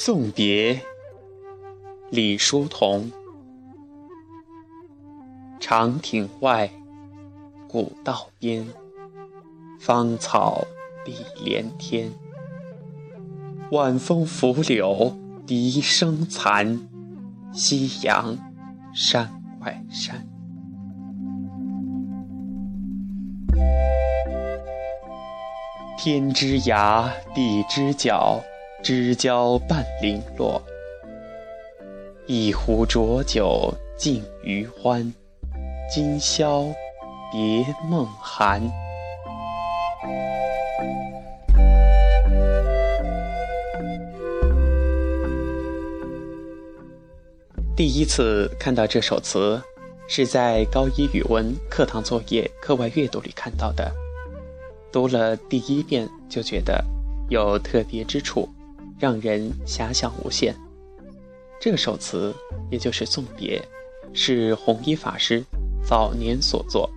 送别，李叔同。长亭外，古道边，芳草碧连天。晚风拂柳，笛声残，夕阳山外山。天之涯，地之角。知交半零落，一壶浊酒尽余欢。今宵别梦寒。第一次看到这首词，是在高一语文课堂作业课外阅读里看到的。读了第一遍，就觉得有特别之处。让人遐想无限。这首词，也就是《送别》，是弘一法师早年所作。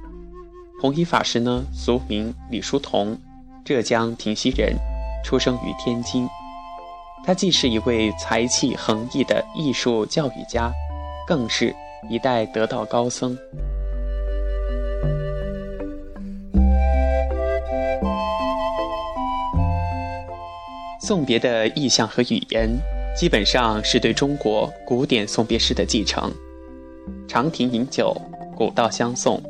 弘一法师呢，俗名李叔同，浙江亭溪人，出生于天津。他既是一位才气横溢的艺术教育家，更是一代得道高僧。送别的意象和语言，基本上是对中国古典送别诗的继承。长亭饮酒，古道相送，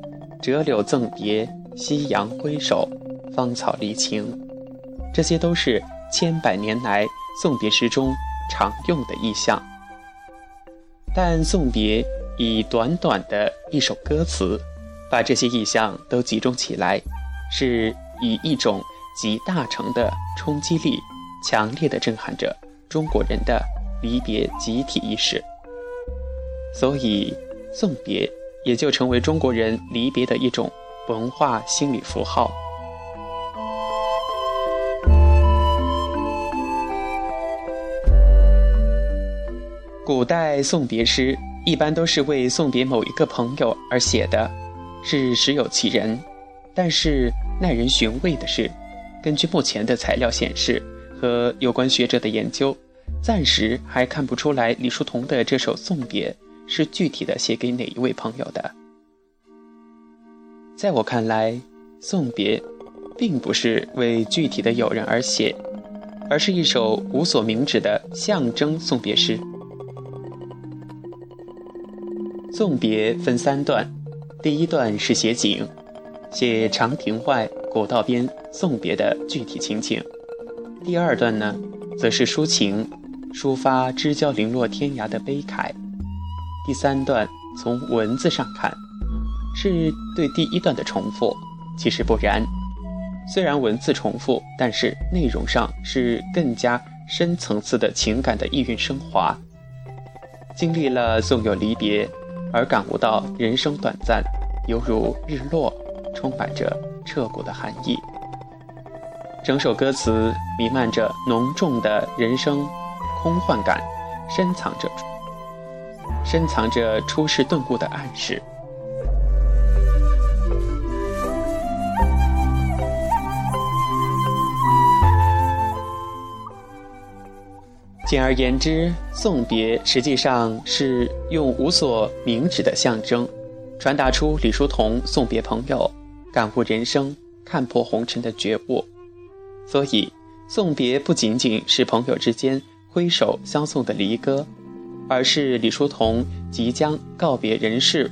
折柳赠别，夕阳挥手，芳草离情，这些都是千百年来送别诗中常用的意象。但送别以短短的一首歌词，把这些意象都集中起来，是以一种集大成的冲击力。强烈的震撼着中国人的离别集体意识，所以送别也就成为中国人离别的一种文化心理符号。古代送别诗一般都是为送别某一个朋友而写的，是实有其人。但是耐人寻味的是，根据目前的材料显示。和有关学者的研究，暂时还看不出来李叔同的这首送别是具体的写给哪一位朋友的。在我看来，送别并不是为具体的友人而写，而是一首无所名指的象征送别诗。送别分三段，第一段是写景，写长亭外、古道边送别的具体情景。第二段呢，则是抒情，抒发知交零落天涯的悲慨。第三段从文字上看，是对第一段的重复，其实不然。虽然文字重复，但是内容上是更加深层次的情感的意蕴升华。经历了纵有离别，而感悟到人生短暂，犹如日落，充满着彻骨的寒意。整首歌词弥漫着浓重的人生空幻感，深藏着深藏着出世顿悟的暗示。简而言之，送别实际上是用无所明指的象征，传达出李叔同送别朋友、感悟人生、看破红尘的觉悟。所以，送别不仅仅是朋友之间挥手相送的离歌，而是李叔同即将告别人世。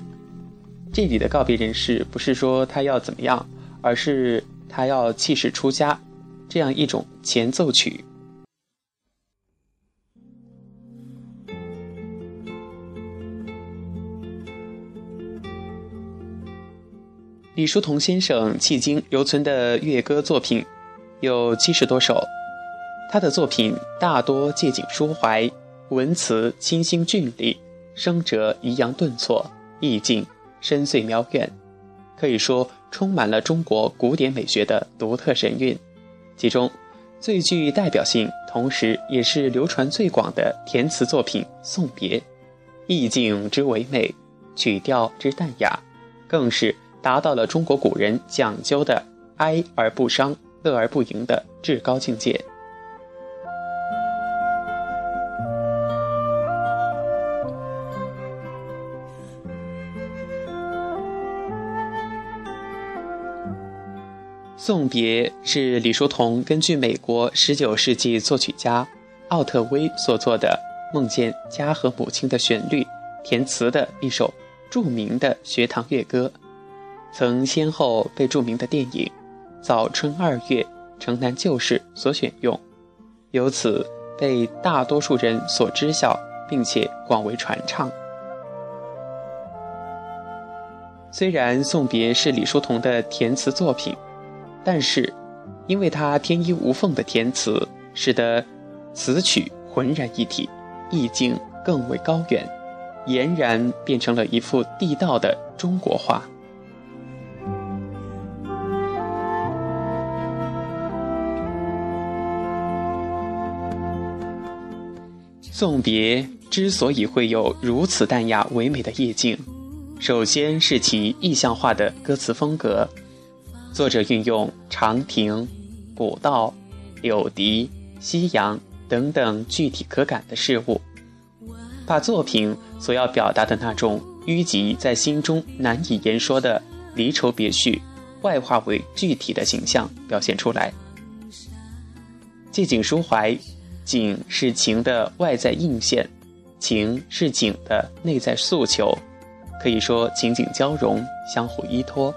这里的告别人世，不是说他要怎么样，而是他要弃世出家，这样一种前奏曲。李叔同先生迄今留存的乐歌作品。有七十多首，他的作品大多借景抒怀，文词清新俊丽，声折抑扬顿挫，意境深邃渺远，可以说充满了中国古典美学的独特神韵。其中最具代表性，同时也是流传最广的填词作品《送别》，意境之唯美，曲调之淡雅，更是达到了中国古人讲究的哀而不伤。乐而不淫的至高境界。送别是李叔同根据美国十九世纪作曲家奥特威所做的梦见家和母亲的旋律填词的一首著名的学堂乐歌曾先后被著名的电影早春二月》《城南旧事》所选用，由此被大多数人所知晓，并且广为传唱。虽然《送别》是李叔同的填词作品。但是，因为他天衣无缝的填词，使得词曲浑然一体，意境更为高远，俨然变成了一幅地道的中国画。送别之所以会有如此淡雅唯美的意境，首先是其意象化的歌词风格。作者运用长亭、古道、柳笛、夕阳等等具体可感的事物，把作品所要表达的那种淤积在心中难以言说的离愁别绪，外化为具体的形象表现出来。借景抒怀，景是情的外在映现，情是景的内在诉求，可以说情景交融，相互依托。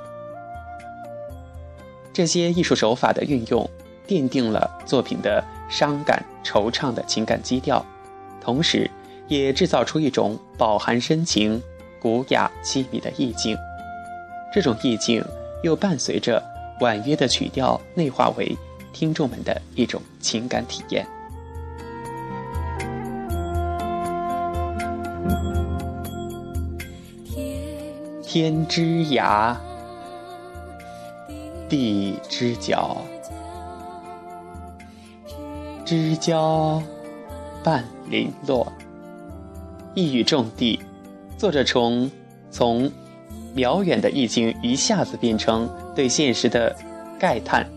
这些艺术手法的运用，奠定了作品的伤感惆怅的情感基调，同时，也制造出一种饱含深情、古雅凄迷的意境。这种意境又伴随着婉约的曲调，内化为听众们的一种情感体验。天之涯。地之角，知交半零落。一语中的，作者从从遥远的意境一下子变成对现实的慨叹，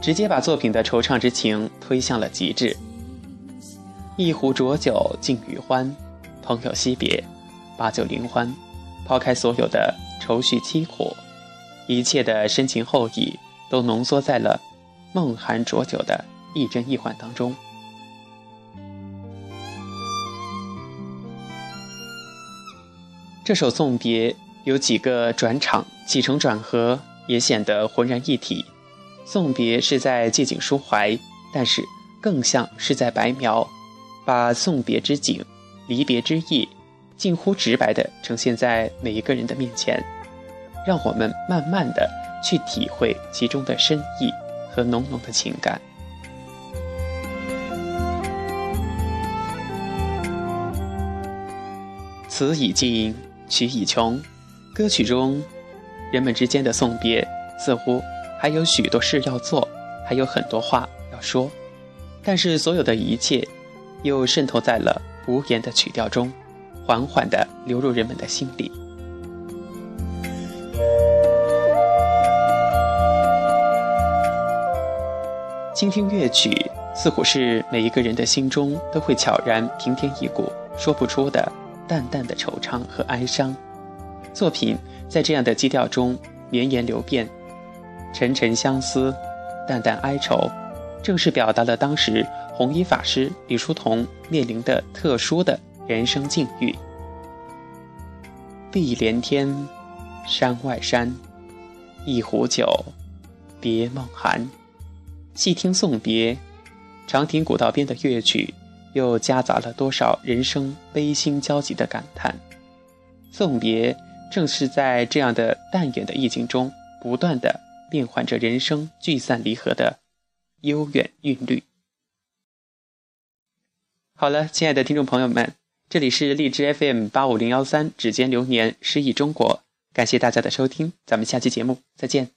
直接把作品的惆怅之情推向了极致。一壶浊酒尽余欢，朋友惜别，把酒临欢，抛开所有的愁绪凄苦。一切的深情厚谊都浓缩在了梦寒浊酒的一真一幻当中。这首送别有几个转场，起承转合也显得浑然一体。送别是在借景抒怀，但是更像是在白描，把送别之景、离别之意，近乎直白地呈现在每一个人的面前。让我们慢慢的去体会其中的深意和浓浓的情感。词已尽，曲已穷，歌曲中人们之间的送别，似乎还有许多事要做，还有很多话要说，但是所有的一切，又渗透在了无言的曲调中，缓缓地流入人们的心里。倾听乐曲，似乎是每一个人的心中都会悄然平添一股说不出的淡淡的惆怅和哀伤。作品在这样的基调中绵延流变，沉沉相思，淡淡哀愁，正是表达了当时弘一法师李叔同面临的特殊的人生境遇。碧连天，山外山，一壶酒，别梦寒。细听送别，长亭古道边的乐曲，又夹杂了多少人生悲心交集的感叹？送别正是在这样的淡远的意境中，不断的变换着人生聚散离合的悠远韵律。好了，亲爱的听众朋友们，这里是荔枝 FM 八五零幺三指尖流年诗意中国，感谢大家的收听，咱们下期节目再见。